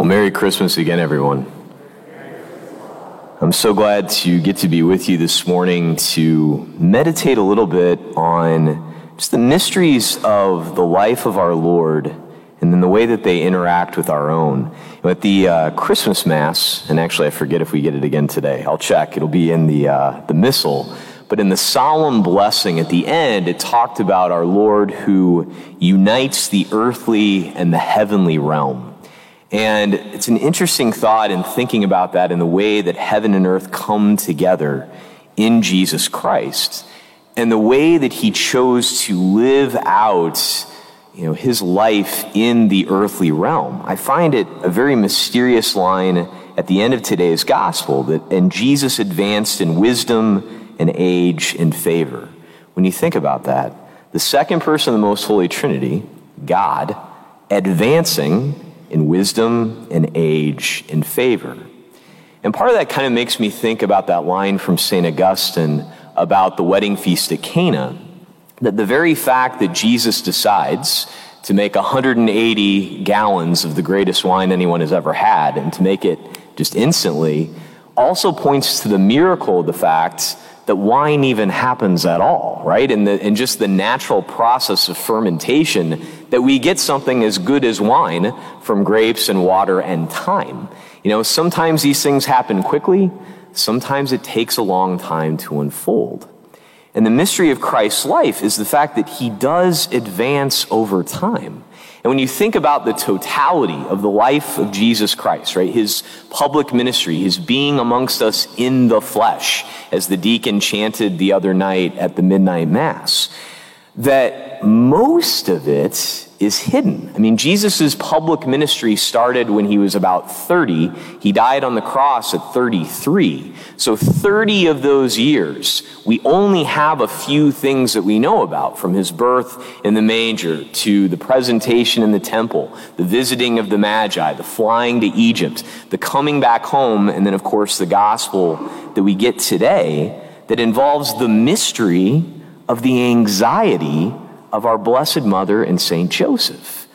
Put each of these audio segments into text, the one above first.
Well, Merry Christmas again, everyone. I'm so glad to get to be with you this morning to meditate a little bit on just the mysteries of the life of our Lord and then the way that they interact with our own. At the uh, Christmas Mass, and actually I forget if we get it again today, I'll check, it'll be in the, uh, the Missal. But in the solemn blessing at the end, it talked about our Lord who unites the earthly and the heavenly realm. And it's an interesting thought in thinking about that in the way that heaven and earth come together in Jesus Christ and the way that he chose to live out you know, his life in the earthly realm. I find it a very mysterious line at the end of today's gospel that, and Jesus advanced in wisdom and age and favor. When you think about that, the second person of the most holy Trinity, God, advancing in wisdom and age and favor. And part of that kind of makes me think about that line from St. Augustine about the wedding feast at Cana, that the very fact that Jesus decides to make 180 gallons of the greatest wine anyone has ever had and to make it just instantly also points to the miracle of the fact that wine even happens at all, right? And, the, just the natural process of fermentation that we get something as good as wine from grapes and water and time. You know, sometimes these things happen quickly, sometimes it takes a long time to unfold. And the mystery of Christ's life is the fact that he does advance over time. And when you think about the totality of the life of Jesus Christ, right, his public ministry, his being amongst us in the flesh, as the deacon chanted the other night at the midnight mass, that most of it is hidden. I mean, Jesus' public ministry started when he was about 30. He died on the cross at 33. So 30 of those years, we only have a few things that we know about from his birth in the manger to the presentation in the temple, the visiting of the Magi, the flying to Egypt, the coming back home, and then of course the gospel that we get today that involves the mystery of the anxiety of our Blessed Mother and Saint Joseph.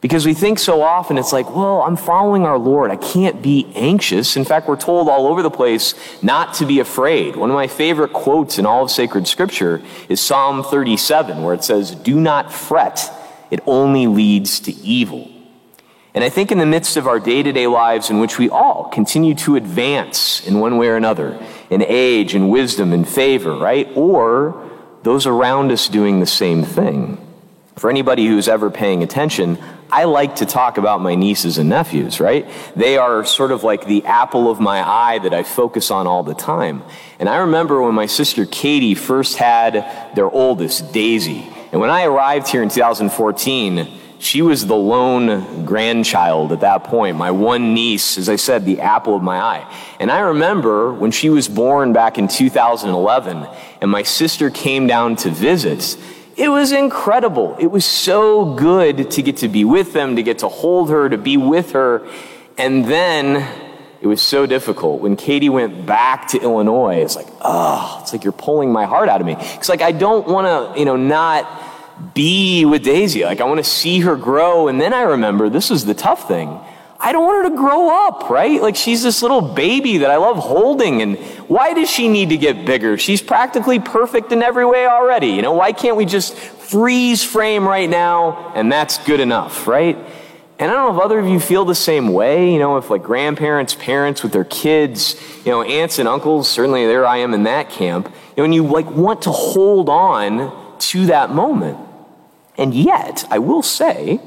Because we think so often it's like, well, I'm following our Lord. I can't be anxious. In fact, we're told all over the place not to be afraid. One of my favorite quotes in all of sacred scripture is Psalm 37, where it says, Do not fret, it only leads to evil. And I think in the midst of our day to day lives in which we all continue to advance in one way or another, in age in wisdom in favor, right? Or those around us doing the same thing. For anybody who's ever paying attention, I like to talk about my nieces and nephews, right? They are sort of like the apple of my eye that I focus on all the time. And I remember when my sister Katie first had their oldest, Daisy. And when I arrived here in 2014, she was the lone grandchild at that point, my one niece, as I said, the apple of my eye. And I remember when she was born back in 2011 and my sister came down to visit, it was incredible. It was so good to get to be with them, to get to hold her, to be with her. And then it was so difficult. When Katie went back to Illinois, it's like, oh, it's like you're pulling my heart out of me. It's like I don't want to, you know, not be with Daisy. Like, I want to see her grow. And then I remember this is the tough thing. I don't want her to grow up, right? Like, she's this little baby that I love holding. And why does she need to get bigger? She's practically perfect in every way already. You know, why can't we just freeze frame right now and that's good enough, right? And I don't know if other of you feel the same way, you know, if like grandparents, parents with their kids, you know, aunts and uncles, certainly there I am in that camp, you know, and you like want to hold on to that moment. And yet, I will say, you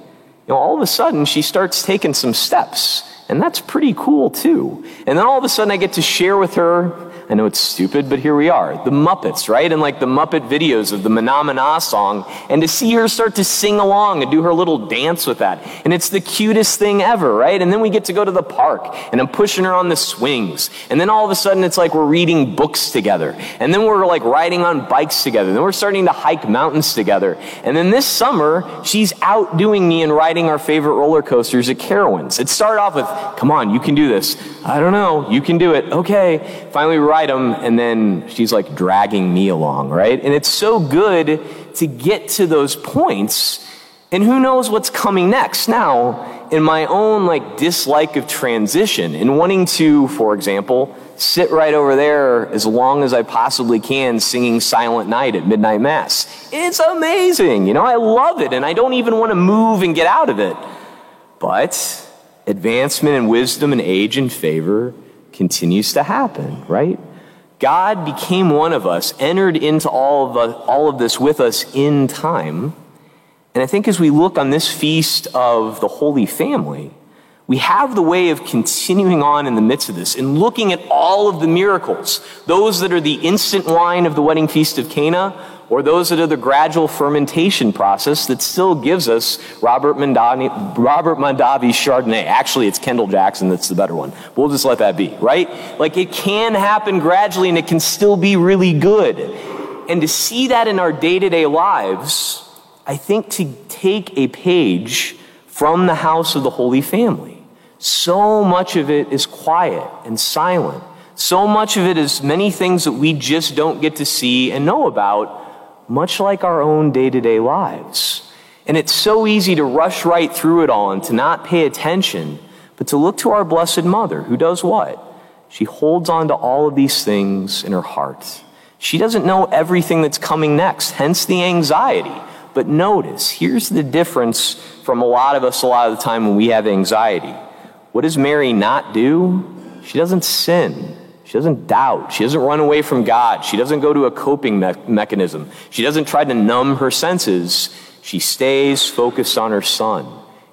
know, all of a sudden she starts taking some steps. And that's pretty cool too. And then all of a sudden I get to share with her I know it's stupid, but here we are. The Muppets, right? And like the Muppet videos of the Mana song. And to see her start to sing along and do her little dance with that. And it's the cutest thing ever, right? And then we get to go to the park and I'm pushing her on the swings. And then all of a sudden it's like we're reading books together. And then we're like riding on bikes together. Then we're starting to hike mountains together. And then this summer, she's outdoing me and riding our favorite roller coasters at Carowinds. It started off with, come on, you can do this. I don't know, you can do it. Okay. Finally, we ride and then she's like dragging me along, right? And it's so good to get to those points And who knows what's coming next? Now, in my own like dislike of transition, and wanting to, for example, sit right over there as long as I possibly can singing Silent Night at midnight mass. It's amazing. You know, I love it and I don't even want to move and get out of it. But advancement and wisdom and age and favor continues to happen, right? God became one of us, entered into all of, all of this with us in time. And I think as we look on this feast of the Holy Family, we have the way of continuing on in the midst of this and looking at all of the miracles, those that are the instant wine of the wedding feast of Cana, or those that are the gradual fermentation process that still gives us Robert Mondavi, Robert Chardonnay. Actually, it's Kendall Jackson that's the better one. We'll just let that be, right? Like it can happen gradually and it can still be really good. And to see that in our day to day lives, I think to take a page from the house of the Holy Family so much of it is quiet and silent. So much of it is many things that we just don't get to see and know about, much like our own day to day lives. And it's so easy to rush right through it all and to not pay attention, but to look to our Blessed Mother, who does what? She holds on to all of these things in her heart. She doesn't know everything that's coming next, hence the anxiety. But notice, here's the difference from a lot of us a lot of the time when we have anxiety. What does Mary not do? She doesn't sin. She doesn't doubt. She doesn't run away from God. She doesn't go to a coping me- mechanism. She doesn't try to numb her senses. She stays focused on her son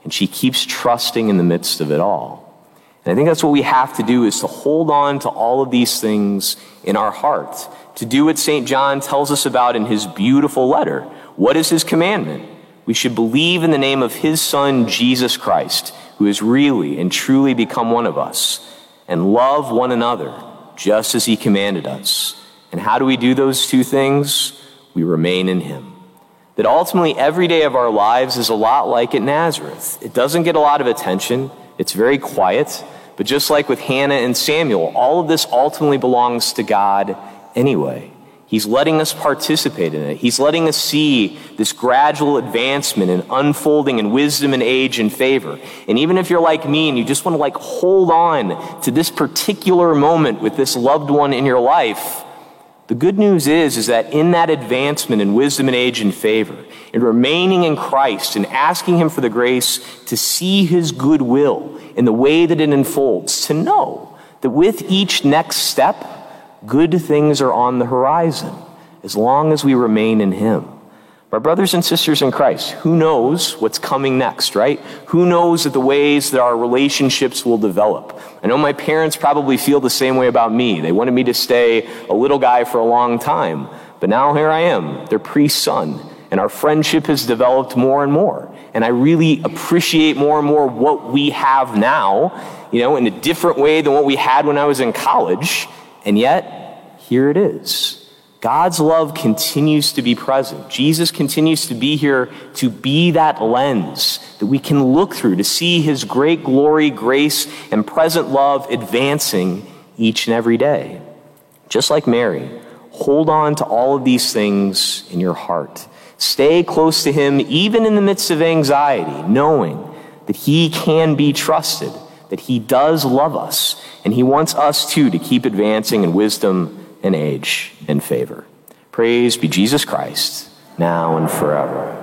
and she keeps trusting in the midst of it all. And I think that's what we have to do is to hold on to all of these things in our heart. To do what St. John tells us about in his beautiful letter. What is his commandment? We should believe in the name of his son, Jesus Christ who has really and truly become one of us, and love one another just as he commanded us. And how do we do those two things? We remain in him. That ultimately every day of our lives is a lot like at Nazareth. It doesn't get a lot of attention, it's very quiet, but just like with Hannah and Samuel, all of this ultimately belongs to God anyway. He's letting us participate in it. He's letting us see this gradual advancement and unfolding in wisdom and age and favor. And even if you're like me and you just want to like hold on to this particular moment with this loved one in your life, the good news is, is that in that advancement in wisdom and age and favor, in remaining in Christ and asking Him for the grace to see His goodwill in the way that it unfolds, to know that with each next step, good things are on the horizon as long as we remain in Him. My brothers and sisters in Christ, who knows what's coming next, right? Who knows that the ways that our relationships will develop? I know my parents probably feel the same way about me. They wanted me to stay a little guy for a long time, but now here I am, their priest son, and our friendship has developed more and more. And I really appreciate more and more what we have now, you know, in a different way than what we had when I was in college. And yet, here it is. God's love continues to be present. Jesus continues to be here to be that lens that we can look through to see his great glory, grace, and present love advancing each and every day. Just like Mary, hold on to all of these things in your heart. Stay close to him even in the midst of anxiety, knowing that he can be trusted that He does love us, and He wants us too to keep advancing in wisdom and age and favor. Praise be Jesus Christ, now and forever.